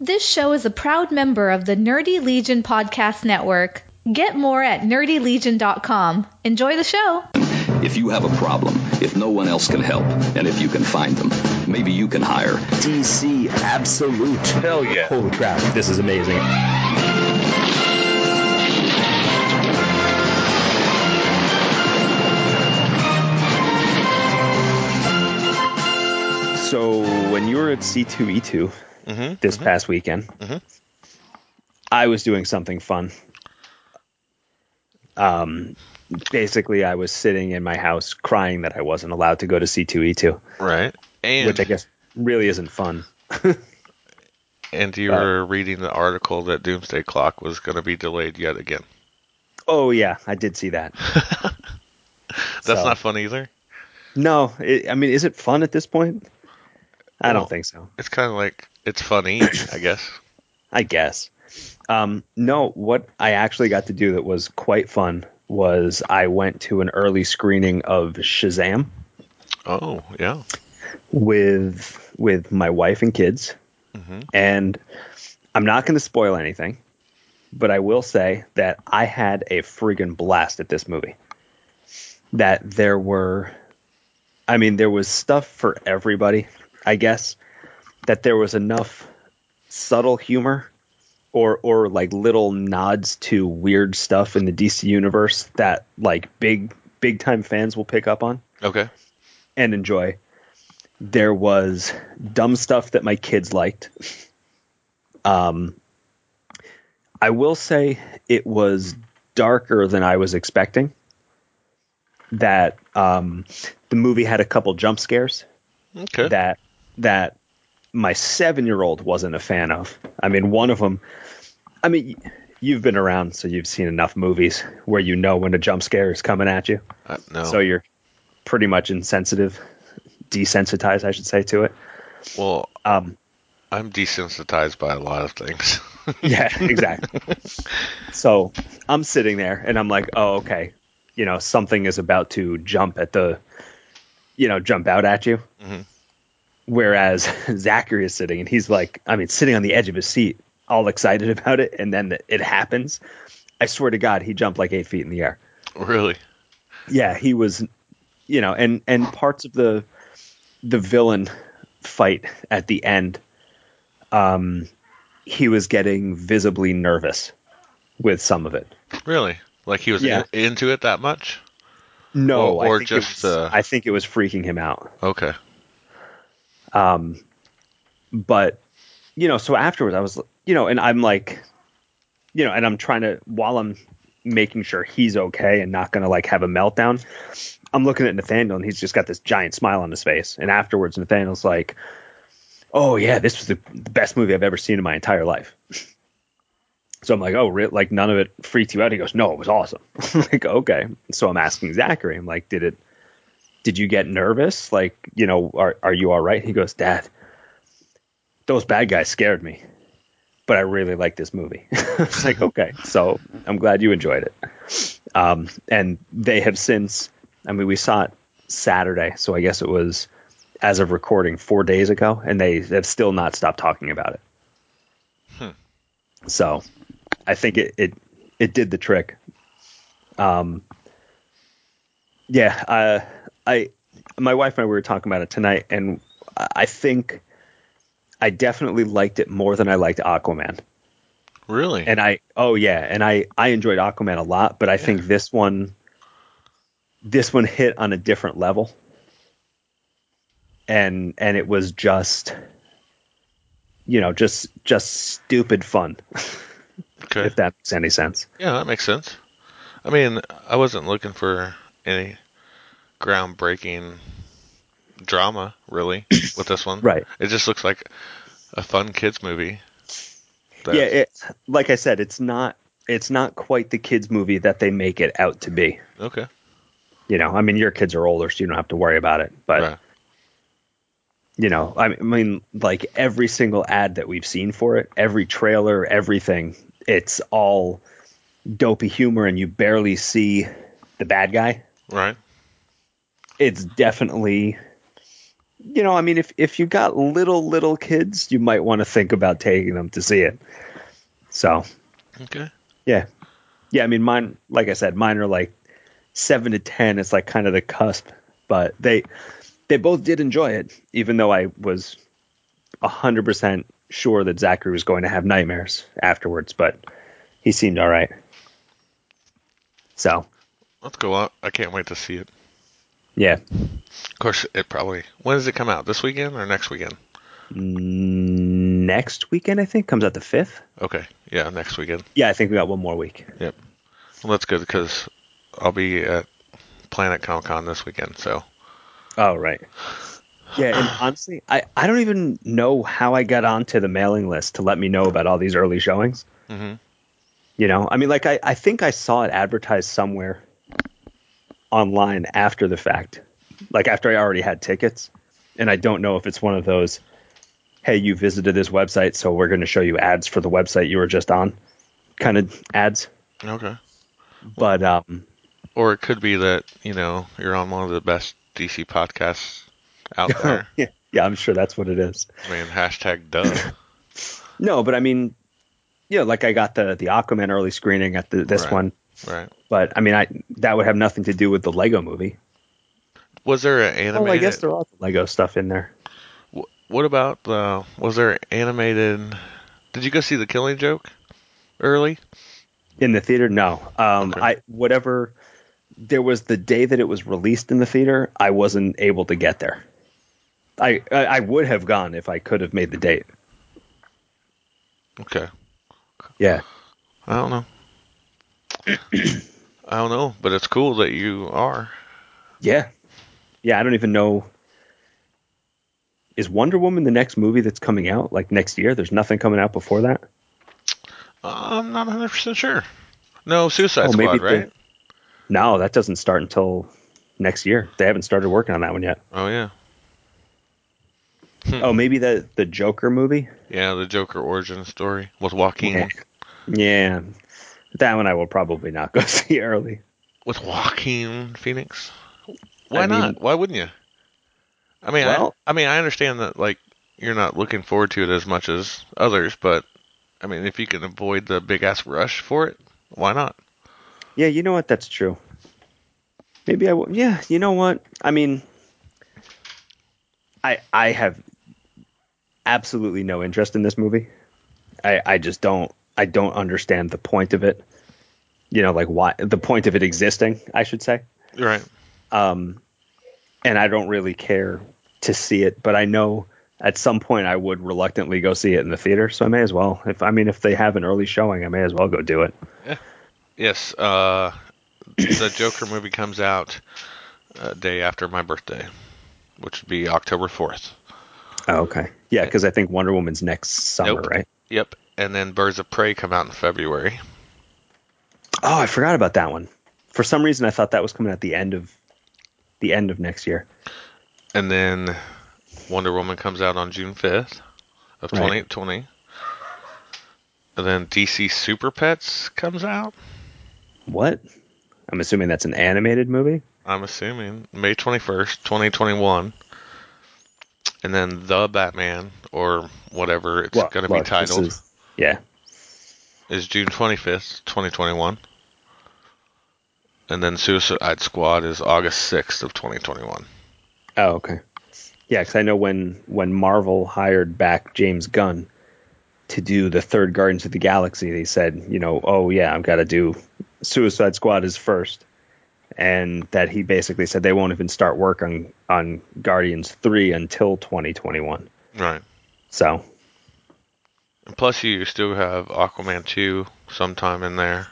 This show is a proud member of the Nerdy Legion Podcast Network. Get more at nerdylegion.com. Enjoy the show. If you have a problem, if no one else can help, and if you can find them, maybe you can hire DC Absolute. Hell yeah. Holy crap, this is amazing. So when you were at C2E2 Mm-hmm. this past weekend, Mhm. I was doing something fun. Um, basically, I was sitting in my house crying that I wasn't allowed to go to C2E2, Right. And which I guess really isn't fun. and you uh, were reading the article that Doomsday Clock was going to be delayed yet again. Oh yeah, I did see that. That's So- not fun either. No, it, I mean, is it fun at this point? I Well- don't think so. It's kind of like it's funny, I guess. I guess. Um, no, what I actually got to do that was quite fun was I went to an early screening of Shazam Oh yeah. with with my wife and kids, Mhm. and I'm not going to spoil anything, but I will say that I had a friggin' blast at this movie. That there were, I mean, there was stuff for everybody, I guess. That there was enough subtle humor or or like little nods to weird stuff in the DC universe that like big big time fans will pick up on Okay. and enjoy. There was dumb stuff that my kids liked. Um, I will say it was darker than I was expecting. That um, the movie had a couple jump scares Okay. that that my seven year old wasn't a fan of. I mean, one of them. I mean, you've been around, so you've seen enough movies where you know when a jump scare is coming at you. Uh, no. So you're pretty much insensitive, desensitized, I should say, to it. well, Um, I'm desensitized by a lot of things. yeah, exactly. so I'm sitting there and I'm like, oh, okay, you know, something is about to jump at the, you know, jump out at you. Mhm. Whereas Zachary is sitting and he's like, I mean, sitting on the edge of his seat, all excited about it, and then it happens. I swear to God, he jumped like eight feet in the air. really. yeah he was you know and and parts of the the villain fight at the end um he was getting visibly nervous with some of it Really. Like he was Yeah. in- into it that much? no Or- or I think it just, was- uh, i think it was freaking him out Okay. Um but you know so afterwards i was you know and i'm like you know and i'm trying to while i'm making sure he's okay and not gonna like have a meltdown i'm looking at nathaniel and he's just got this giant smile on his face. And afterwards nathaniel's like oh yeah this was the, best movie i've ever seen in my entire life. So i'm like oh like none of it freaked you out? He goes no it was awesome. Like okay. So i'm asking zachary i'm like did it did you get nervous? Like you know are, are you all right? He goes dad those bad guys scared me but i really like this movie. It's like okay so i'm glad you enjoyed it. Um, and they have since i mean we saw it saturday so i guess it was as of recording four days ago and they have still not stopped talking about it. So i think it, it it did the trick. Um yeah uh, i my wife and i we were talking about it tonight and I- think i definitely liked it more than i liked aquaman Really? and I oh yeah, and I I enjoyed Aquaman a lot, but I think this one this one hit on a different level. And and it was just you know, just just stupid fun, okay. if that makes any sense. Yeah, that makes sense. I mean, I wasn't looking for any groundbreaking drama, really, with this one. Right. It just looks like a fun kids movie. that- Yeah, it like I said, it's not it's not quite the kids movie that they make it out to be. Okay. You know, I mean your kids are older so you don't have to worry about it, but right. you know i mean like every single ad that we've seen for it every trailer everything it's all dopey humor and you barely see the bad guy Right. It's definitely you know, I mean, if if you got little little kids, you might want to think about taking them to see it. So Okay. yeah, yeah. I mean, mine, like I said, mine are like seven to ten. It's like kind of the cusp, but they they both did enjoy it, even though I was hundred percent sure that Zachary was going to have nightmares afterwards. But he seemed all right. So Let's go out. I can't wait to see it. Yeah, Of course, it probably. When does it come out? This weekend or next weekend? next weekend I think comes out the fifth. Okay. Yeah, next weekend. Yeah, I think we got one more week. Yep. Well, that's good because I'll be at Planet Comic Con this weekend. So Oh right. Yeah, and honestly, I, I don't even know how I got onto the mailing list to let me know about all these early showings. Mhm. You know, I mean, like I, I think I saw it advertised somewhere online after the fact, like after I already had tickets, and I don't know if it's one of those, hey, you visited this website, so we're going to show you ads for the website you were just on, kind of ads. okay. But um, Or it could be that you know you're on one of the best DC podcasts out there. yeah, yeah, I'm sure that's what it is. I mean, hashtag duh. No, but I mean, yeah, like I got the the Aquaman early screening at the, this Right. one, right. but I mean, I that would have nothing to do with the Lego movie. Was there an animated? Oh, I guess there are Lego stuff in there. What about the? Was there animated? Did you go see the Killing Joke early? In the theater, no. Um, Okay. I whatever. There was the day that it was released in the theater. I wasn't able to get there. I I, I would have gone if I could have made the date. Okay. Yeah. I don't know. I don't know, but it's cool that you are. Yeah. Yeah. I don't even know. Is Wonder Woman the next movie that's coming out like next year? There's nothing coming out before that. I'm not 100 percent sure. No, Suicide Oh, Squad, maybe the- right? No, that doesn't start until next year. They haven't started working on that one yet. Oh yeah, Oh, maybe the the Joker movie. yeah. The Joker origin story with Joaquin. Yeah. Yeah, that one I will probably not go see early. With Joaquin Phoenix. Why I mean- not? Why wouldn't you? I mean, Well- I, I mean, I understand that like you're not looking forward to it as much as others, but I mean, if you can avoid the big ass rush for it, why not? Yeah, you know what? That's true. Maybe I will. Yeah, you know what? I mean, I I have absolutely no interest in this movie. I I just don't. I don't understand the point of it. You know, like why the point of it existing, I should say. Right. um, and I don't really care to see it, but I know at some point I would reluctantly go see it in the theater, so I may as well. If I mean, if they have an early showing, I may as well go do it. Yeah. Yes. Uh, the Joker movie comes out a day after my birthday, which would be October fourth. Oh, okay, yeah, because I think Wonder Woman's next summer, Nope. right? Yep. And then Birds of Prey come out in February. Oh, I forgot about that one. For some reason, I thought that was coming at the end of the end of next year. And then Wonder Woman comes out on June 5th of Right. 2020. And then DC Super Pets comes out. What? I'm assuming that's an animated movie. I'm assuming May 21st, 2021. And then The Batman, or whatever it's Well, going to be this titled, is- yeah. is June 25th, 2021. And then Suicide Squad is August 6th of 2021. Oh, okay. Yeah, because I know when when Marvel hired back James Gunn to do the third Guardians of the Galaxy, they said, you know, oh yeah, I've got to do Suicide Squad is first, and that he basically said they won't even start work on on Guardians three until 2021. Right. So And plus, you still have Aquaman 2 sometime in there.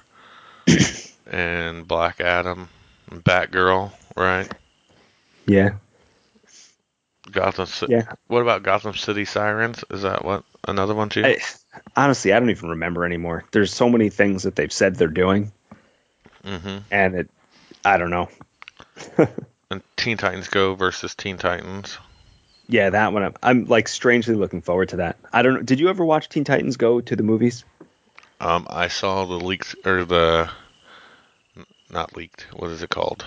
and Black Adam, and Batgirl, right? yeah, Gotham City. yeah. What about Gotham City Sirens? Is that what another one too? I, honestly, I don't even remember anymore. There's so many things that they've said they're doing, hmm and it, I don't know. And Teen Titans Go versus Teen Titans. Yeah, that one. I'm, I'm like strangely looking forward to that. I don't know. Did you ever watch Teen Titans Go to the movies? Um, I saw the leaks or the not leaked. What is it called?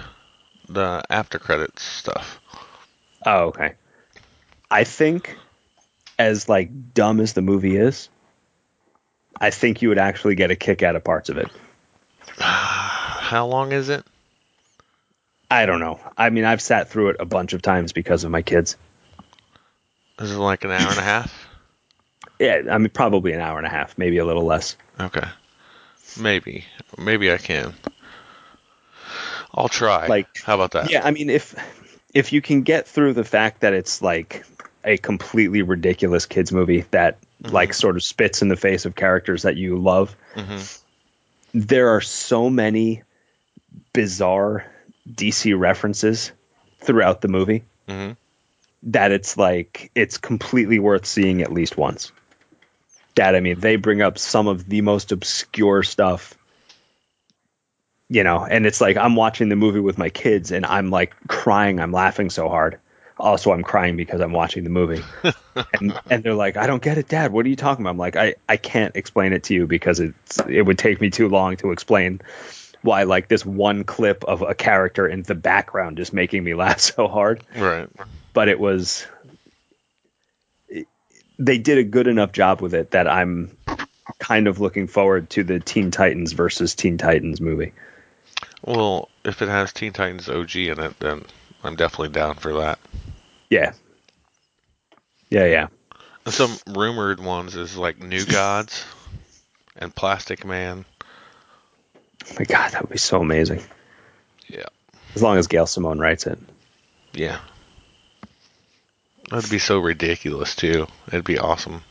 The after credits stuff. Oh, okay. I think, as like dumb as the movie is, I think you would actually get a kick out of parts of it. How long is it? I don't know. I mean, I've sat through it a bunch of times because of my kids. Is it like an hour and a half? Yeah, I mean, probably an hour and a half, maybe a little less. Okay. Maybe. Maybe I can. I'll try. Like- how about that? Yeah, I mean, if if you can get through the fact that it's like a completely ridiculous kids movie that like sort of spits in the face of characters that you love, Mhm. there are so many bizarre DC references throughout the movie Mhm. That it's like it's completely worth seeing at least once. That I mean, they bring up some of the most obscure stuff you know, and it's like I'm watching the movie with my kids and I'm like crying, I'm laughing so hard. Also, I'm crying because I'm watching the movie. and and they're like, I don't get it, Dad. What are you talking about? I'm like, I, I can't explain it to you because it's it would take me too long to explain why like this one clip of a character in the background is making me laugh so hard. Right. But it was it- they did a good enough job with it that I'm kind of looking forward to the Teen Titans versus Teen Titans movie. Well, if it has Teen Titans OG in it, then I'm definitely down for that. Yeah. Yeah, yeah. Some rumored ones is like New Gods and Plastic Man. Oh my God, that would be so amazing. Yeah. As long as Gail Simone writes it. Yeah. That'd be so ridiculous too. It'd be awesome.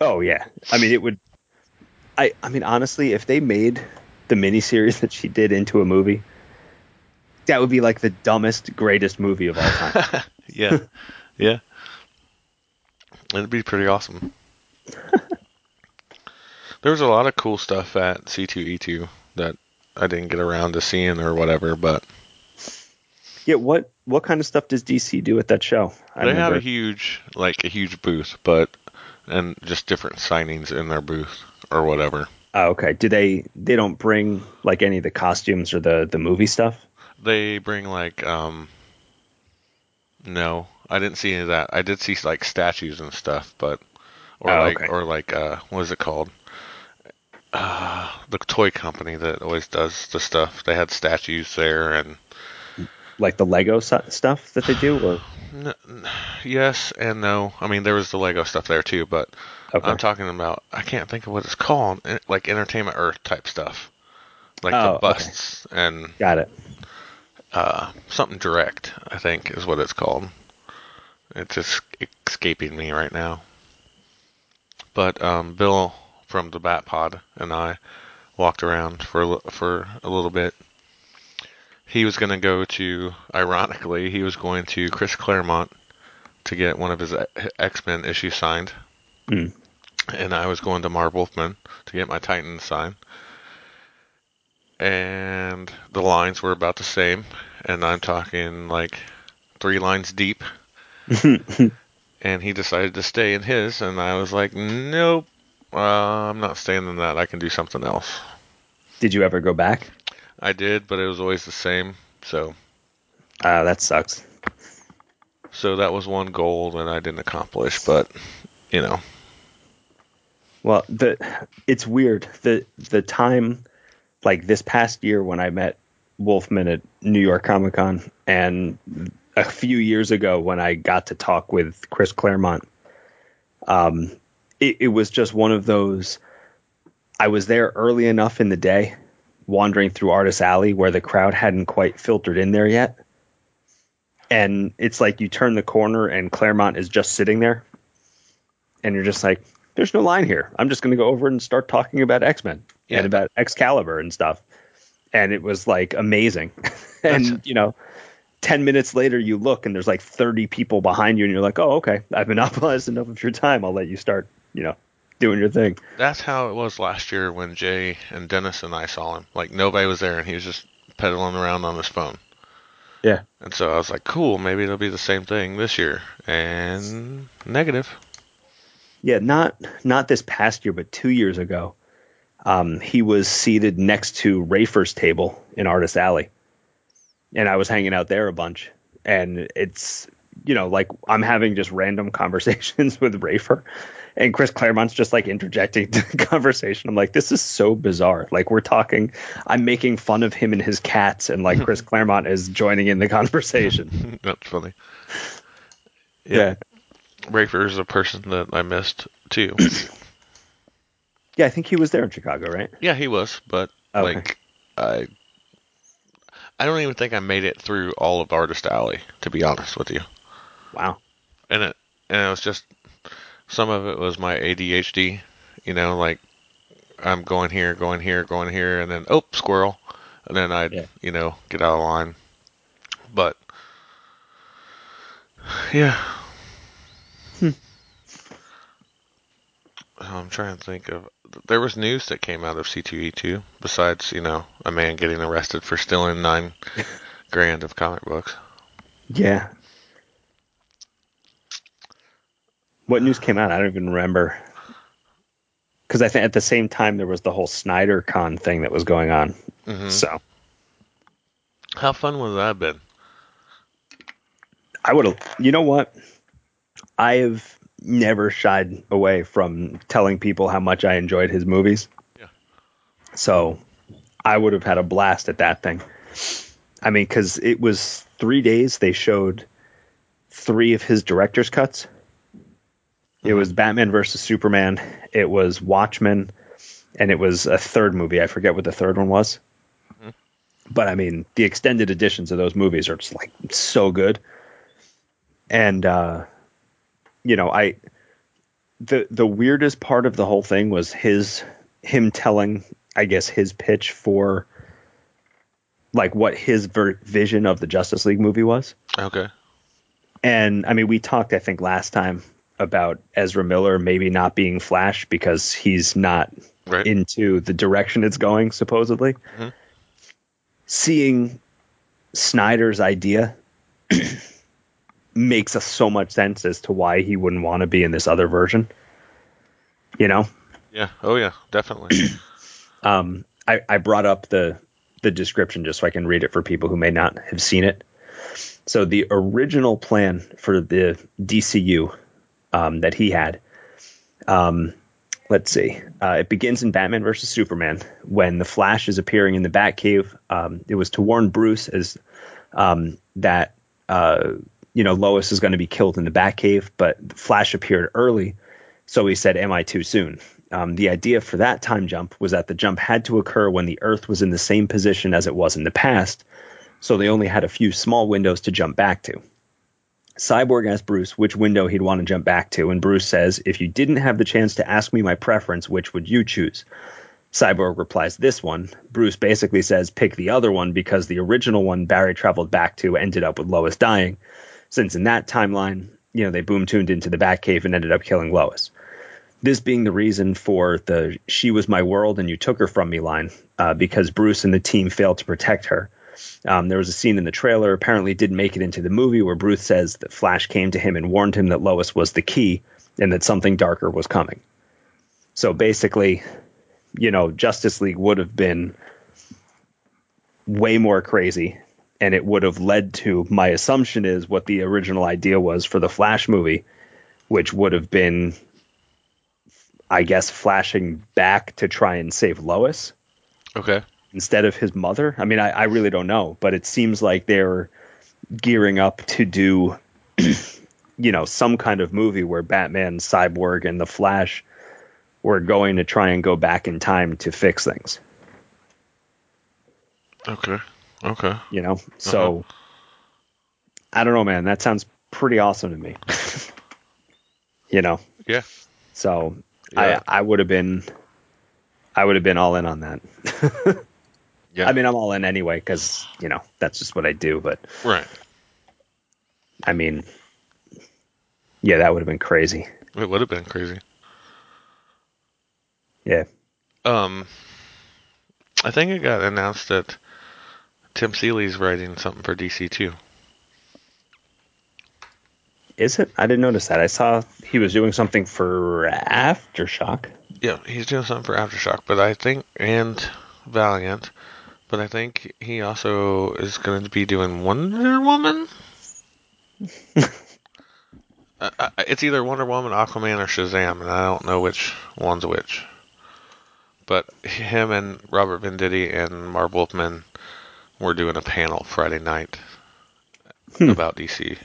Oh yeah. I mean, it would. I I mean, honestly, if they made the miniseries that she did into a movie, that would be like the dumbest, greatest movie of all time. Yeah. yeah. It'd be pretty awesome. there was a lot of cool stuff at C2E2 that I didn't get around to seeing or whatever, but yeah. What what kind of stuff does DC do at that show? I they have a huge like a huge booth, but and just different signings in their booth or whatever. Oh, okay. Do they they don't bring like any of the costumes or the the movie stuff? They bring like um no, I didn't see any of that. I did see like statues and stuff, but or Oh, like okay. or like uh what is it called? Uh the toy company that always does the stuff. They had statues there and Like the Lego stuff that they do? Or n- n- yes and no. I mean there was the Lego stuff there too, but okay. I'm talking about I can't think of what it's called, eh, like Entertainment Earth type stuff. Like Oh, the okay. busts and Got it. uh, something direct, I think is what it's called. It's just escaping me right now. But um, Bill from the Bat Pod and I walked around for a, for a little bit. He was going to go to, ironically, he was going to Chris Claremont to get one of his X Men issues signed. Mm. And I was going to Marv Wolfman to get my Titan signed and the lines were about the same, and I'm talking like three lines deep. and he decided to stay in his, and I was like, nope, uh, I'm not staying in that. I can do something else. Did you ever go back? I did, but it was always the same. So, Uh, that sucks. so that was one goal that I didn't accomplish. But you know, Well, the it's weird. The the time like this past year when I met Wolfman at New York Comic Con and a few years ago when I got to talk with Chris Claremont, um, it, it was just one of those. I was there early enough in the day, wandering through Artist Alley where the crowd hadn't quite filtered in there yet. And it's like you turn the corner and Claremont is just sitting there. And you're just like, there's no line here. I'm just going to go over and start talking about X Men Yeah. and about Excalibur and stuff. And it was like amazing. and, you know, 10 minutes later, you look and there's like 30 people behind you, and you're like, oh, okay, I've monopolized enough of your time. I'll let you start, you know, doing your thing. that's how it was last year when Jay and Dennis and I saw him. Like nobody was there, and he was just pedaling around on his phone. Yeah. And so I was like, cool, maybe it'll be the same thing this year. And negative. Yeah, not not this past year, but two years ago, um, he was seated next to Rafer's table in Artist Alley, and I was hanging out there a bunch. And it's you know, like I'm having just random conversations with Rafer, and Chris Claremont's just like interjecting to the conversation. I'm like, this is so bizarre. Like we're talking, I'm making fun of him and his cats, and like Chris Claremont is joining in the conversation. That's funny. Yeah. Rafer is a person that I missed too. Yeah, I think he was there in Chicago, right? yeah, he was, but oh, Okay. like I I don't even think I made it through all of Artist Alley, to be honest with you. Wow. And it and it was just some of it was my ADHD, you know, like I'm going here, going here, going here, and then oh squirrel, and then I'd Yeah. you know get out of line. But yeah. Hmm. I'm trying to think of. There was news that came out of C2E2 besides, you know, a man getting arrested for stealing nine grand of comic books. Yeah. What news came out? I don't even remember. Because I think at the same time there was the whole Snyder Con thing that was going on. Mhm. So How fun would that have been? I would have. You know what? I have never shied away from telling people how much I enjoyed his movies. Yeah. So I would have had a blast at that thing. I mean, because it was three days. They showed three of his director's cuts. It was Batman versus Superman. It was Watchmen, and it was a third movie. I forget what the third one was. But I mean, the extended editions of those movies are just like so good. And uh, you know, I the the weirdest part of the whole thing was his him telling, I guess, his pitch for like what his ver- vision of the Justice League movie was. Okay. And I mean, we talked, I think, last time about Ezra Miller maybe not being Flash because he's not Right. into the direction it's going, supposedly. Mhm. Seeing Snyder's idea makes us so much sense as to why he wouldn't want to be in this other version. You know? yeah. Oh yeah. Definitely. Um, I, I brought up the the description just so I can read it for people who may not have seen it. So the original plan for the DCU um, that he had, um, let's see, uh, it begins in Batman versus Superman when the Flash is appearing in the Batcave. Um, it was to warn Bruce as um, that uh, you know Lois is going to be killed in the Batcave, but the Flash appeared early, so he said, "Am I too soon?" Um, the idea for that time jump was that the jump had to occur when the Earth was in the same position as it was in the past, so they only had a few small windows to jump back to. Cyborg asked Bruce which window he'd want to jump back to, and Bruce says, If you didn't have the chance to ask me my preference, which would you choose? Cyborg replies, This one. Bruce basically says, Pick the other one because the original one Barry traveled back to ended up with Lois dying, since in that timeline, you know, they boom tubed into the Batcave and ended up killing Lois this being the reason for the she was my world and you took her from me line uh, because bruce and the team failed to protect her um, there was a scene in the trailer apparently didn't make it into the movie where bruce says that flash came to him and warned him that lois was the key and that something darker was coming so basically you know justice league would have been way more crazy and it would have led to my assumption is what the original idea was for the flash movie which would have been I guess flashing back to try and save Lois okay. Instead of his mother. I mean, I, I really don't know, but it seems like they're gearing up to do, you know, some kind of movie where Batman, Cyborg, and the Flash were going to try and go back in time to fix things. Okay. Okay. You know, uh-huh. so I don't know, man. That sounds pretty awesome to me. you know, Yeah. so Yeah. I I would have been. I would have been all in on that. Yeah. I mean, I'm all in anyway because you know that's just what I do. But right. I mean, yeah, that would have been crazy. It would have been crazy. Yeah, Um, I think it got announced that Tim Seeley's writing something for DC too. is it? I didn't notice that. I saw he was doing something for AfterShock. Yeah, he's doing something for Aftershock, but I think and Valiant, but I think he also is going to be doing Wonder Woman. Uh, uh, it's either Wonder Woman, Aquaman, or Shazam, and I don't know which one's which. But him and Robert Venditti and Marv Wolfman were doing a panel Friday night Hmm. about DC.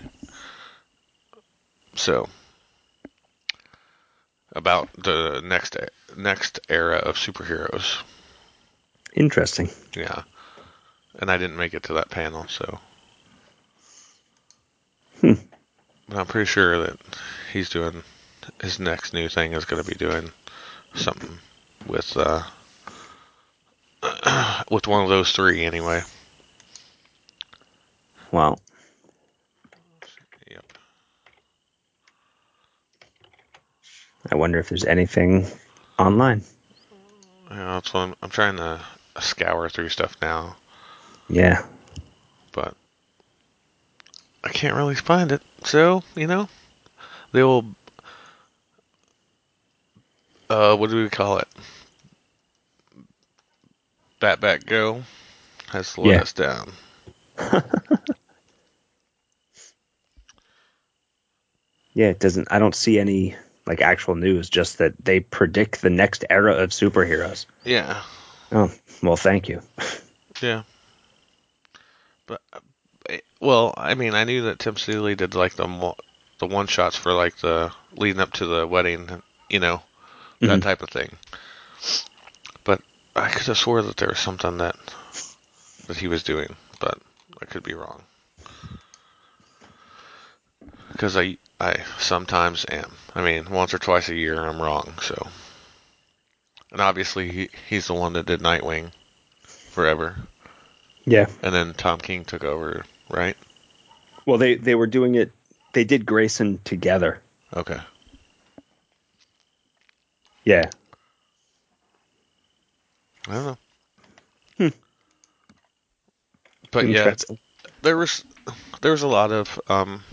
So about the next next era of superheroes. Interesting. Yeah, and I didn't make it to that panel, so. Hmm. But I'm pretty sure that he's doing his next new thing is going to be doing something with uh with one of those three anyway. Well, Yep. I wonder if there's anything online. Yeah, that's what I'm, I'm trying to scour through stuff now, Yeah. but I can't really find it. So you know, the old Uh, what do we call it? Bat Bat Go has let Yeah. us down. Yeah, it doesn't. I don't see any like actual news. Just that they predict the next era of superheroes. Yeah, Oh, well, thank you. yeah. But uh, well, I mean, I knew that Tim Seeley did like the the one shots for like the leading up to the wedding, you know, that Mhm. type of thing. But I could have swore that there was something that that he was doing, but I could be wrong. Because I I sometimes am. I mean, once or twice a year I'm wrong. So, and obviously he he's the one that did Nightwing forever, Yeah. and then Tom King took over, right? Well, they they were doing it. They did Grayson together. Okay. Yeah. I don't know. Hmm. But yeah, there was there was a lot of um,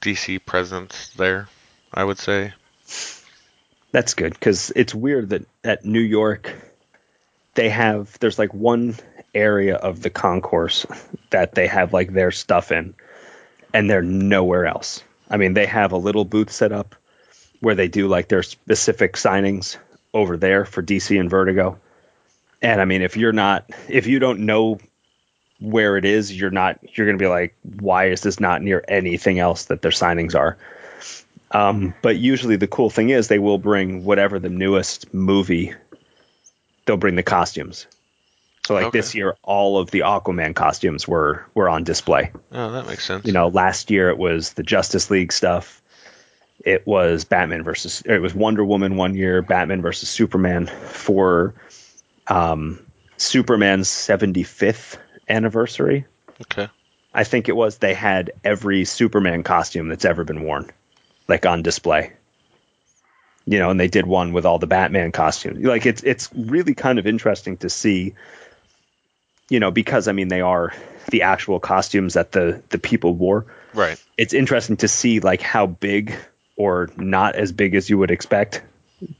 DC presence there. I would say. That's good because it's weird that at New York they have there's like one area of the concourse that they have like their stuff in, and they're nowhere else. I mean, they have a little booth set up where they do like their specific signings over there for DC and Vertigo. And I mean, if you're not, if you don't know where it is, you're not, you're going to be like, why is this not near anything else that their signings are? Um, but usually the cool thing is they will bring whatever the newest movie, they'll bring the costumes. So like Okay. this year, all of the Aquaman costumes were were on display. Oh, that makes sense. You know, last year it was the Justice League stuff. It was Batman versus it was Wonder Woman one year, Batman versus Superman for um, Superman's 75th anniversary. Okay. I think it was they had every Superman costume that's ever been worn, like on display. You know, and they did one with all the Batman costumes. Like it's it's really kind of interesting to see. You know, because I mean they are the actual costumes that the the people wore. Right. It's interesting to see like how big or not as big as you would expect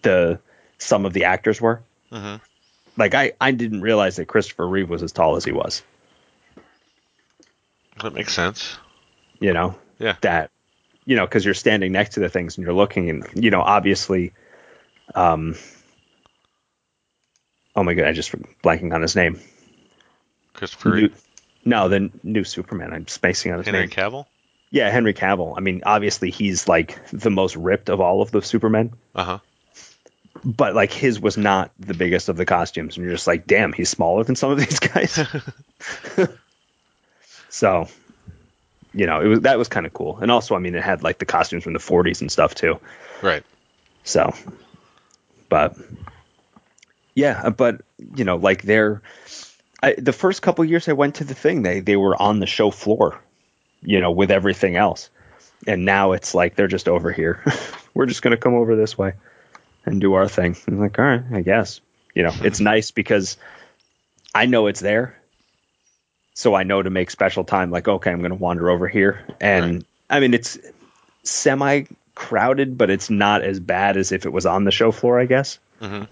the some of the actors were. Mhm. Like I I didn't realize that Christopher Reeve was as tall as he was. That makes sense. you know Yeah. that you know because you're standing next to the things and you're looking and you know obviously um oh my god i just blanking on his name. Christopher New, no the new superman. I'm spacing on his Henry name. Henry Cavill. yeah henry cavill. I mean obviously he's like the most ripped of all of the supermen. Uh huh. but like his was not the biggest of the costumes and you're just like damn he's smaller than some of these guys. So you know it was that was kind of cool and also i mean it had like the costumes from the 40s and stuff too Right. So, but yeah, uh, but you know, like they're I, the first couple years I went to the thing, they they were on the show floor, you know, with everything else, and now it's like they're just over here. we're just gonna come over this way and do our thing. I'm like, all right, I guess. You know, it's nice because I know it's there, so I know to make special time. Like, okay, I'm gonna wander over here, and Right. I mean, it's semi crowded, but it's not as bad as if it was on the show floor, I guess. Mhm.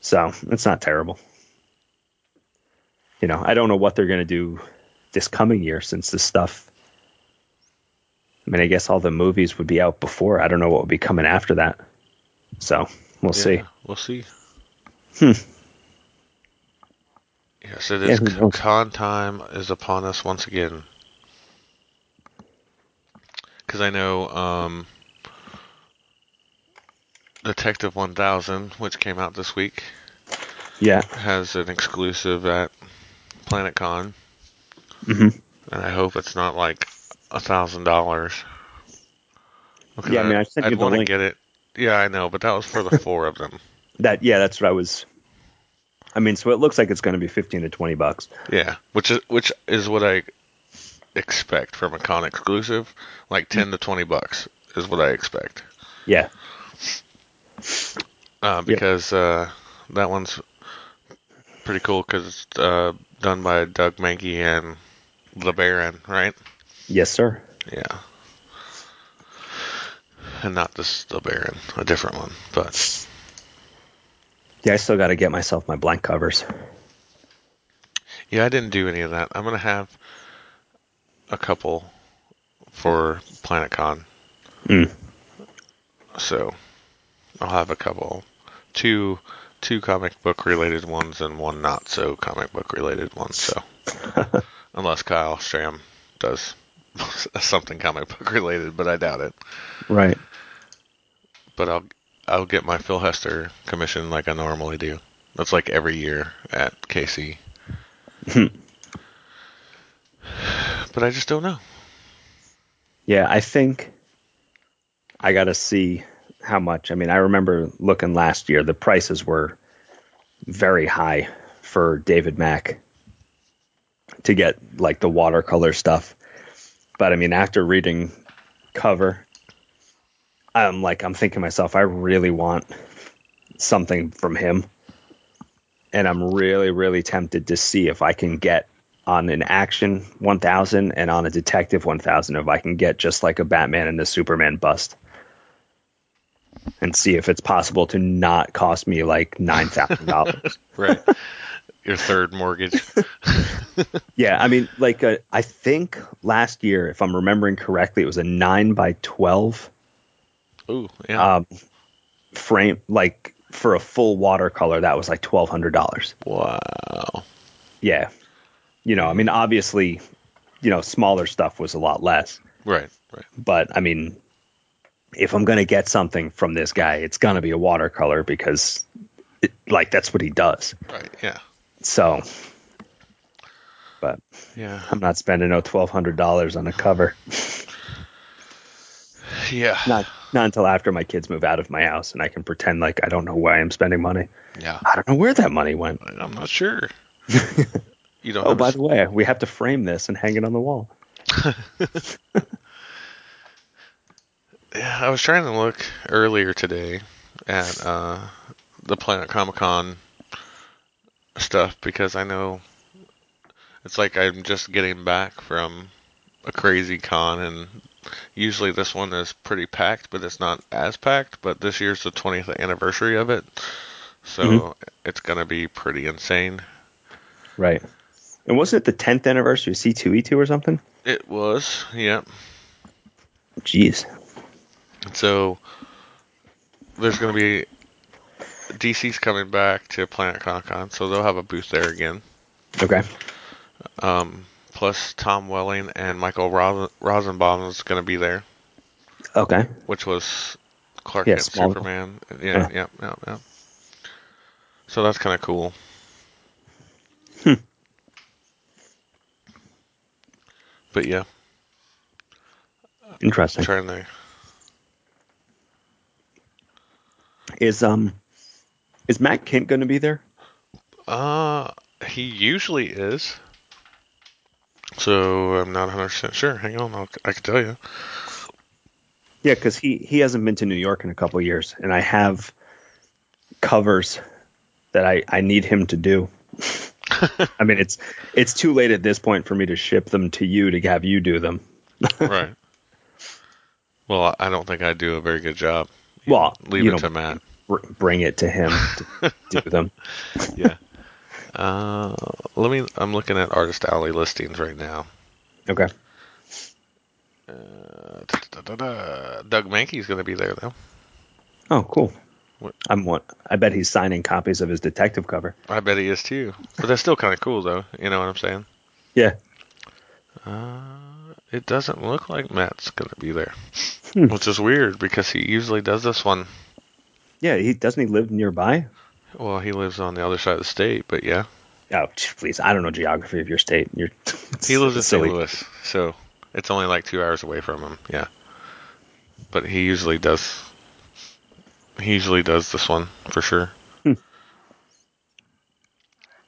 So it's not terrible. You know, I don't know what they're going to do this coming year since this stuff I mean, I guess all the movies would be out before. I don't know what would be coming after that. So we'll see. We'll see. Hmm. Yes, it Yeah, is. knows? con time is upon us once again. Because I know um, Detective 1000, which came out this week, Yeah. has an exclusive at PlanetCon, hmm and I hope it's not like a thousand dollars. Yeah, I mean, I sent I'd you the want to get it. Yeah, I know, but that was for the four of them. That yeah, that's what I was. I mean, so it looks like it's going to be fifteen to twenty bucks. Yeah, which is which is what I expect from a con exclusive. Like ten to twenty bucks is what I expect. Yeah. Uh, because uh, that one's pretty cool because it's uh, done by Doug Mahnke and the Baron, right? Yes, sir. Yeah. And not this the Baron, a different one. But Yeah, I still got to get myself my blank covers. yeah, I didn't do any of that. I'm gonna have a couple for PlanetCon. Mm. So I'll have a couple, two two comic book related ones and one not so comic book related one. So unless Kyle Strahm does something comic book related, but I doubt it. Right. But I'll I'll get my Phil Hester commission like I normally do. That's like every year at KC. but I just don't know. Yeah, I think I got to see how much. I mean, I remember looking last year, the prices were very high for David Mack to get like the watercolor stuff. But I mean, after reading cover, I'm like, I'm thinking to myself, I really want something from him. And I'm really, really tempted to see if I can get on an action 1000 and on a detective 1000 if I can get just like a Batman and a Superman bust. And see if it's possible to not cost me like $9,000. Right. Your third mortgage. yeah, I mean, like, uh, I think last year, if I'm remembering correctly, it was a 9 by 12 Ooh, yeah. um, frame, like for a full watercolor, that was like $1,200. wow. Yeah. You know, I mean, obviously, you know, smaller stuff was a lot less. Right, right. But I mean, if I'm going to get something from this guy, it's going to be a watercolor because, it, like, that's what he does. Right, yeah. So, but Yeah. I'm not spending no $1,200 on a cover. Yeah. Not, not until after my kids move out of my house and I can pretend like I don't know why I'm spending money. Yeah. I don't know where that money went. I'm not sure. you don't Oh, by the way, we have to frame this and hang it on the wall. Yeah, I was trying to look earlier today at uh, the Planet Comic Con stuff because I know it's like I'm just getting back from a crazy con, and usually this one is pretty packed, but it's not as packed. But this year's the 20th anniversary of it, so Mhm. it's gonna be pretty insane. Right. And wasn't it the 10th anniversary of C2E2 or something? It was, yeah. Jeez. So there's going to be DC's coming back to Planet Con Con, so they'll have a booth there again. Okay. Um, plus Tom Welling and Michael Ros- Rosenbaum is going to be there, Okay. which was Clark Yeah, Kent. Superman. Yeah, yeah, yeah, yeah. So that's kind of cool. Hmm. But yeah, Interesting. trying to. Is um is Matt Kent going to be there? Uh, he usually is. So I'm not 100% sure. Hang on, I'll, I can tell you. Yeah, because he he hasn't been to New York in a couple of years, and I have covers that I I need him to do. I mean, it's it's too late at this point for me to ship them to you to have you do them. right. Well, I don't think I do a very good job. Well, Leave it to Matt. br- bring it to him to do them. Yeah. Uh, let me. I'm looking at Artist Alley listings right now. Okay. Uh. Doug Mahnke's going to be there though. Oh, cool. What? I'm one. I bet he's signing copies of his detective cover. I bet he is too. But that's still kind of cool though. You know what I'm saying? Yeah. Uh, it doesn't look like Matt's going to be there, Hmm. which is weird because he usually does this one. Yeah. He doesn't he live nearby? Well, he lives on the other side of the state, but yeah, Oh, please. I don't know geography of your state. You're he lives in. St. Louis, so it's only like two hours away from him. Yeah, but he usually does. He usually does this one for sure. Hmm.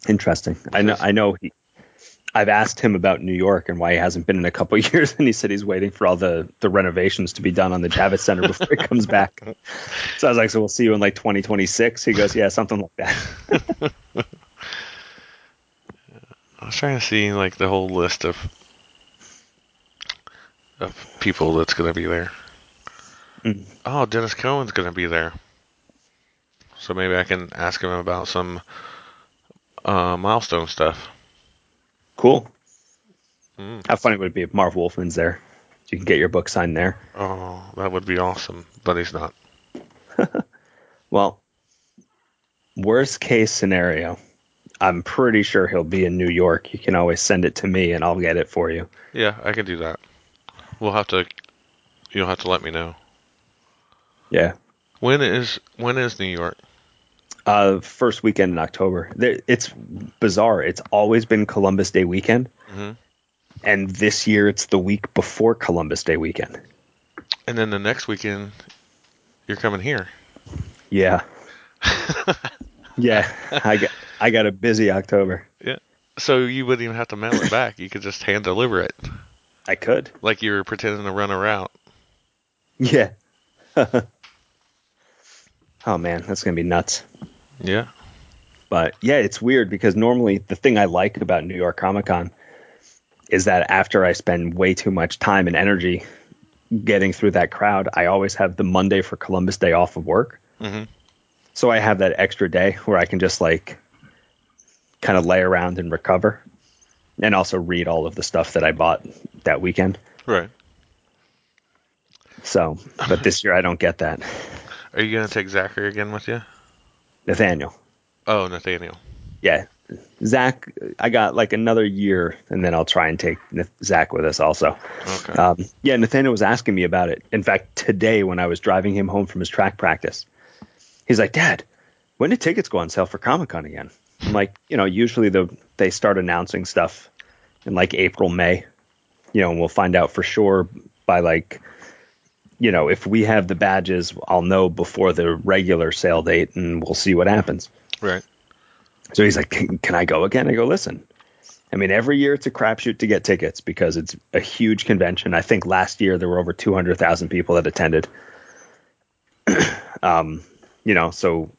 Interesting. I know. I know. He, I've asked him about New York and why he hasn't been in a couple of years, and he said he's waiting for all the the renovations to be done on the Javits Center before he comes back. So I was like, "So we'll see you in like 2026." He goes, "Yeah, something like that." I was trying to see like the whole list of of people that's going to be there. Mm. Oh, Denys Cowan's going to be there. So maybe I can ask him about some uh, milestone stuff. Cool. Mm. How funny would it be if Marv Wolfman's there? So you can get your book signed there. Oh, that would be awesome, but he's not. Well, worst case scenario, I'm pretty sure he'll be in New York. You can always send it to me and I'll get it for you. Yeah, I can do that. We'll have to. You'll have to let me know. Yeah. When is when is New York? Uh, first weekend in October. It's bizarre. It's always been Columbus Day weekend, Mhm. and this year it's the week before Columbus Day weekend. And then the next weekend, you're coming here. Yeah, yeah. I got I got a busy October. Yeah. So you wouldn't even have to mail it back. You could just hand deliver it, I could. like you were pretending to run a route. Yeah. oh man, that's gonna be nuts. Yeah. But yeah, it's weird because normally the thing I like about New York Comic Con is that after I spend way too much time and energy getting through that crowd, I always have the Monday for Columbus Day off of work. Mhm. So I have that extra day where I can just like kind of lay around and recover and also read all of the stuff that I bought that weekend. Right. So, but this year I don't get that. Are you gonna take Zachary again with you? Nathaniel. Oh, Nathaniel. Yeah. Zach, I got like another year and then I'll try and take Zach with us also. Okay. Um, yeah, Nathaniel was asking me about it. In fact, today when I was driving him home from his track practice, he's like, "Dad, when did tickets go on sale for Comic Con again?" I'm like, you know, usually the they start announcing stuff in like April, May. You know, and we'll find out for sure by like, you know, if we have the badges, I'll know before the regular sale date, and we'll see what happens. right. So he's like, can, can I go again? I go, listen. I mean, every year it's a crapshoot to get tickets because it's a huge convention. I think last year there were over 200,000 people that attended. um, you know, so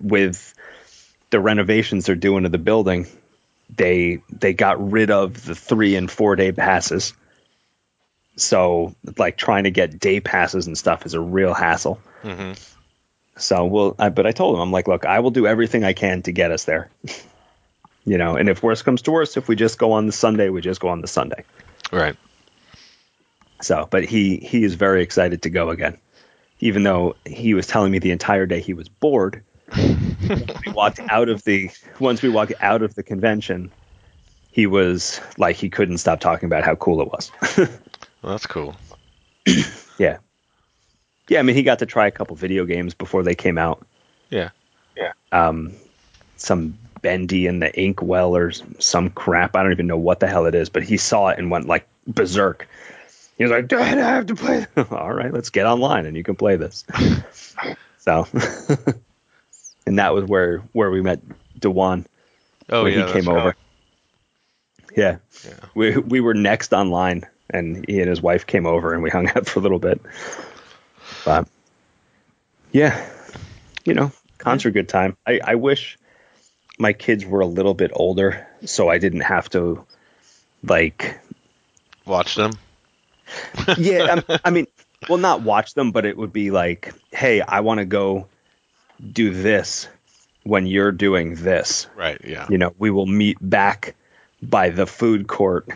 with the renovations they're doing to the building, they they got rid of the three and four day passes. So like trying to get day passes and stuff is a real hassle. hmm So we'll, I, but I told him, I'm like, look, I will do everything I can to get us there. you know, and if worse comes to worse, if we just go on the Sunday, we just go on the Sunday. Right. So, but he he is very excited to go again, even though he was telling me the entire day he was bored. we walked out of the once we walked out of the convention, he was like he couldn't stop talking about how cool it was. Well, that's cool. yeah, yeah. I mean, he got to try a couple video games before they came out. Yeah. Yeah. Um, some bendy in the inkwell or some crap. I don't even know what the hell it is, but he saw it and went like berserk. He was like, Dad, I have to play. All right, let's get online and you can play this. so, and that was where where we met Dewan Oh yeah. he came that's over. Yeah, Yeah. we we were next online, and he and his wife came over and we hung out for a little bit. But yeah, you know, cons are a good time. I, I wish my kids were a little bit older, so I didn't have to like. Watch them. Yeah, I, I mean, well, not watch them, but it would be like, hey, I want to go do this when you're doing this. Right. Yeah. You know, we will meet back by the food court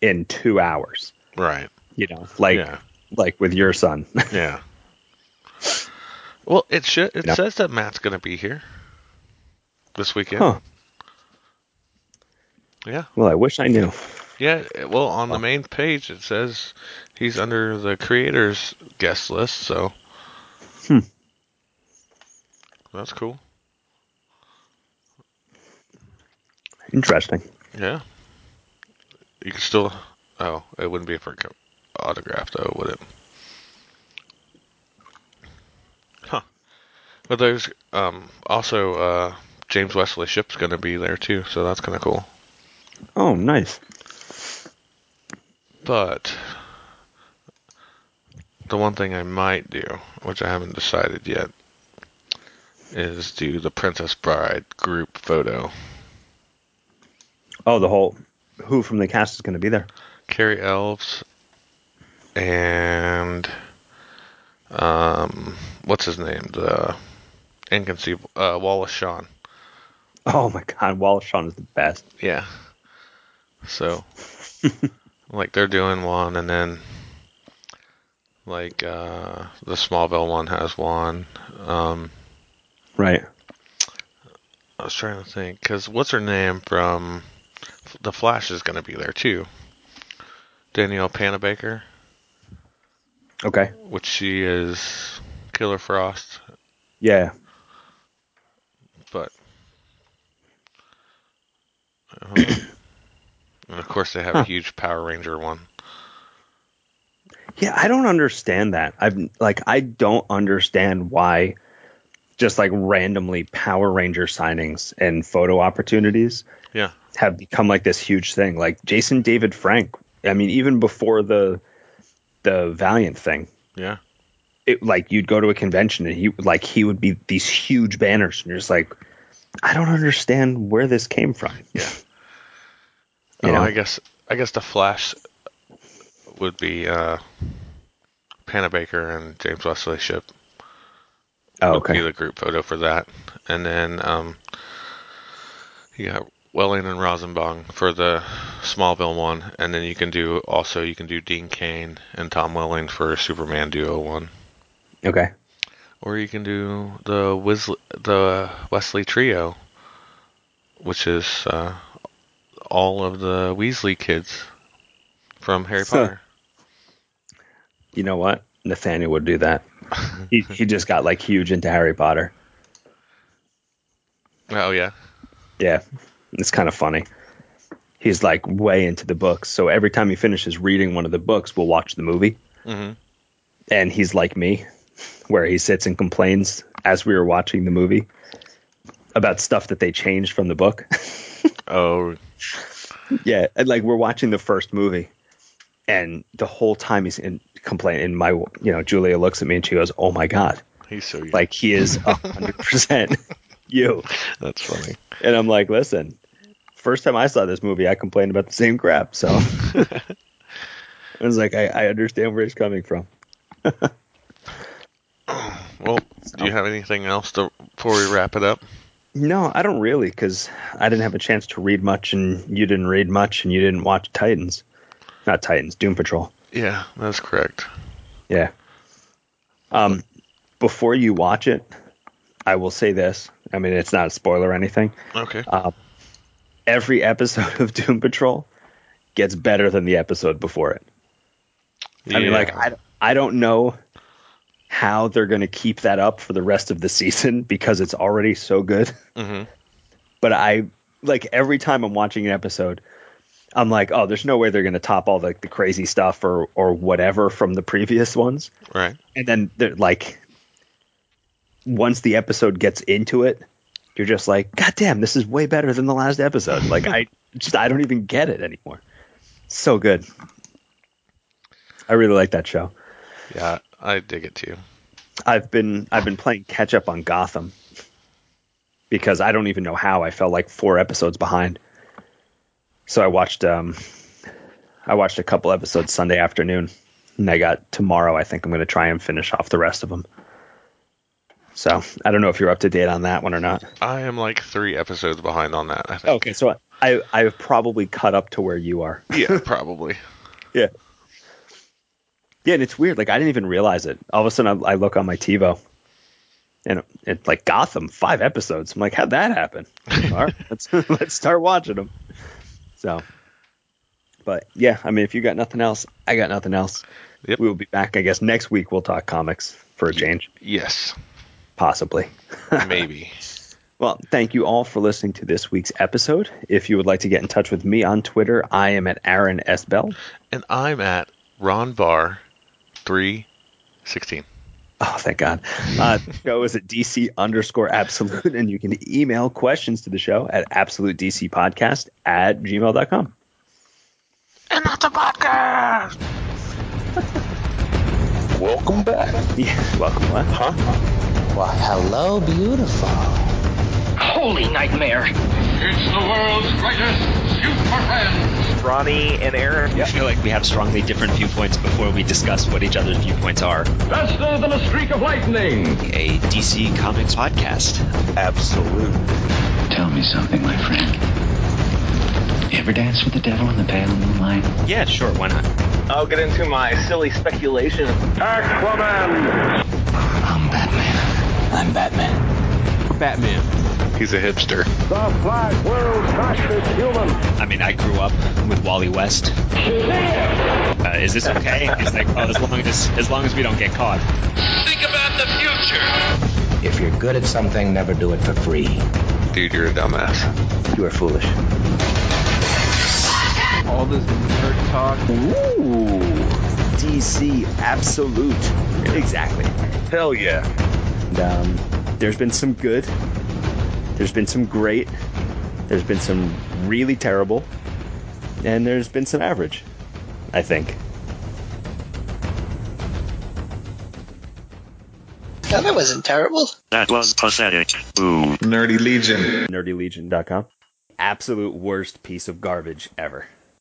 in two hours. Right. You know, like Yeah. like with your son. Yeah. Well, it should. It says that Matt's going to be here this weekend. huh. Yeah. Well, I wish I knew. Yeah. Well, on the main page it says he's under the creators guest list, so Hmm. that's cool. Interesting. Yeah. You can still. Oh, it wouldn't be for autograph though, would it? Huh. But there's um also uh James Wesley Shipp's going to be there too, so that's kind of cool. Oh, nice. But the one thing I might do, which I haven't decided yet, is do the Princess Bride group photo. Oh, the whole who from the cast is going to be there? Cary Elwes and um, what's his name? The inconceivable uh, Wallace Shawn. Oh my God, Wallace Shawn is the best. Yeah. So, like they're doing one, and then like uh, the Smallville one has one. Um, Right. I was trying to think because what's her name from the Flash is going to be there too. Danielle Panabaker, Okay. which she is Killer Frost, Yeah. but I and of course they have Huh. a huge Power Ranger one. Yeah, I don't understand that. I've like I don't understand why just like randomly Power Ranger signings and photo opportunities Yeah, have become like this huge thing. Like Jason David Frank. I mean, even before the the Valiant thing, yeah, it like you'd go to a convention and he like he would be these huge banners and you're just like I don't understand where this came from. yeah. You oh, know? I guess I guess the Flash would be uh, Panabaker and James Wesley Shipp. Oh, okay. the group photo for that. And then um, you got Welling and Rosenbaum for the Smallville one, and then you can do also you can do Dean Cain and Tom Welling for a Superman duo one, Okay. or you can do the Weasley, the Weasley trio, which is uh, all of the Weasley kids from Harry Huh. Potter. You know what? Nathaniel would do that. he he just got like huge into Harry Potter. Oh yeah, Yeah, it's kind of funny. He's like way into the books, so every time he finishes reading one of the books, we'll watch the movie. hmm And he's like me, where he sits and complains as we were watching the movie about stuff that they changed from the book. oh yeah, and like we're watching the first movie, and the whole time he's in complaining. And my, you know, Julia looks at me and she goes, "Oh my god, he's so young. like he is a hundred percent you." that's funny. And I'm like, listen, first time I saw this movie, I complained about the same crap. So I was like, I, I understand where he's coming from. Well, do you have anything else to, before we wrap it up? No, I don't really, because I didn't have a chance to read much, and you didn't read much, and you didn't watch Titans. Not Titans, Doom Patrol. Yeah, that's correct. Yeah. Um, before you watch it, I will say this. I mean, it's not a spoiler or anything. Okay. Every episode of Doom Patrol gets better than the episode before it. I mean, like, I, I don't know how they're going to keep that up for the rest of the season because it's already so good. hmm But I, like, every time I'm watching an episode, I'm like, oh, there's no way they're going to top all the, the crazy stuff or, or whatever from the previous ones. Right. And then, they're like, once the episode gets into it, you're just like, God damn, this is way better than the last episode. Like, I just, I don't even get it anymore. So good. I really like that show. Yeah, I dig it too. I've been I've been playing catch up on Gotham because I don't even know how I fell like four episodes behind. So I watched um I watched a couple episodes Sunday afternoon, and I got tomorrow. I think I'm going to try and finish off the rest of them. So I don't know if you're up to date on that one or not. I am like three episodes behind on that. I think. Okay, so I I've probably caught up to where you are. Yeah, probably. Yeah. Yeah, and it's weird. Like I didn't even realize it. All of a sudden, I, I look on my TiVo, and it, it's like Gotham, five episodes. I'm like, how'd that happen? All right, let's let's start watching them. So, but yeah, I mean, if you got nothing else, I got nothing else. Yep. We will be back, I guess, next week. We'll talk comics for a change, Yes, possibly. maybe. Well, thank you all for listening to this week's episode. If you would like to get in touch with me on Twitter, I am at Aaron S. Bell. and I'm at Ron Bar three sixteen. Oh, thank God. Uh, the show is at DC underscore absolute, and you can email questions to the show at absolute DC podcast at gmail.com. And not the podcast. Welcome back. Yeah, welcome. What? Huh? Well, hello, beautiful. Holy nightmare. It's the world's greatest super friends. Ronnie and Aaron. I feel like we have strongly different viewpoints before we discuss what each other's viewpoints are. Faster than a streak of lightning. A DC Comics podcast. Absolute. Tell me something, my friend. You ever dance with the devil in the pale moonlight? Yeah, sure, why not? I'll get into my silly speculation. Aquaman. I'm Batman. I'm Batman. Batman. He's a hipster. The Flash, world's fastest human. I mean, I grew up with Wally West. Uh, is this okay? He's like, oh, as long as as long as we don't get caught. Think about the future. If you're good at something, never do it for free. Dude, you're a dumbass. You are foolish. all this nerd talk. Ooh. DC absolute. Exactly. Hell yeah. And, um, there's been some good. There's been some great. There's been some really terrible. And there's been some average, I think. No, that wasn't terrible. That was pathetic. Ooh. Nerdy Legion. NerdyLegion.com. Absolute worst piece of garbage ever.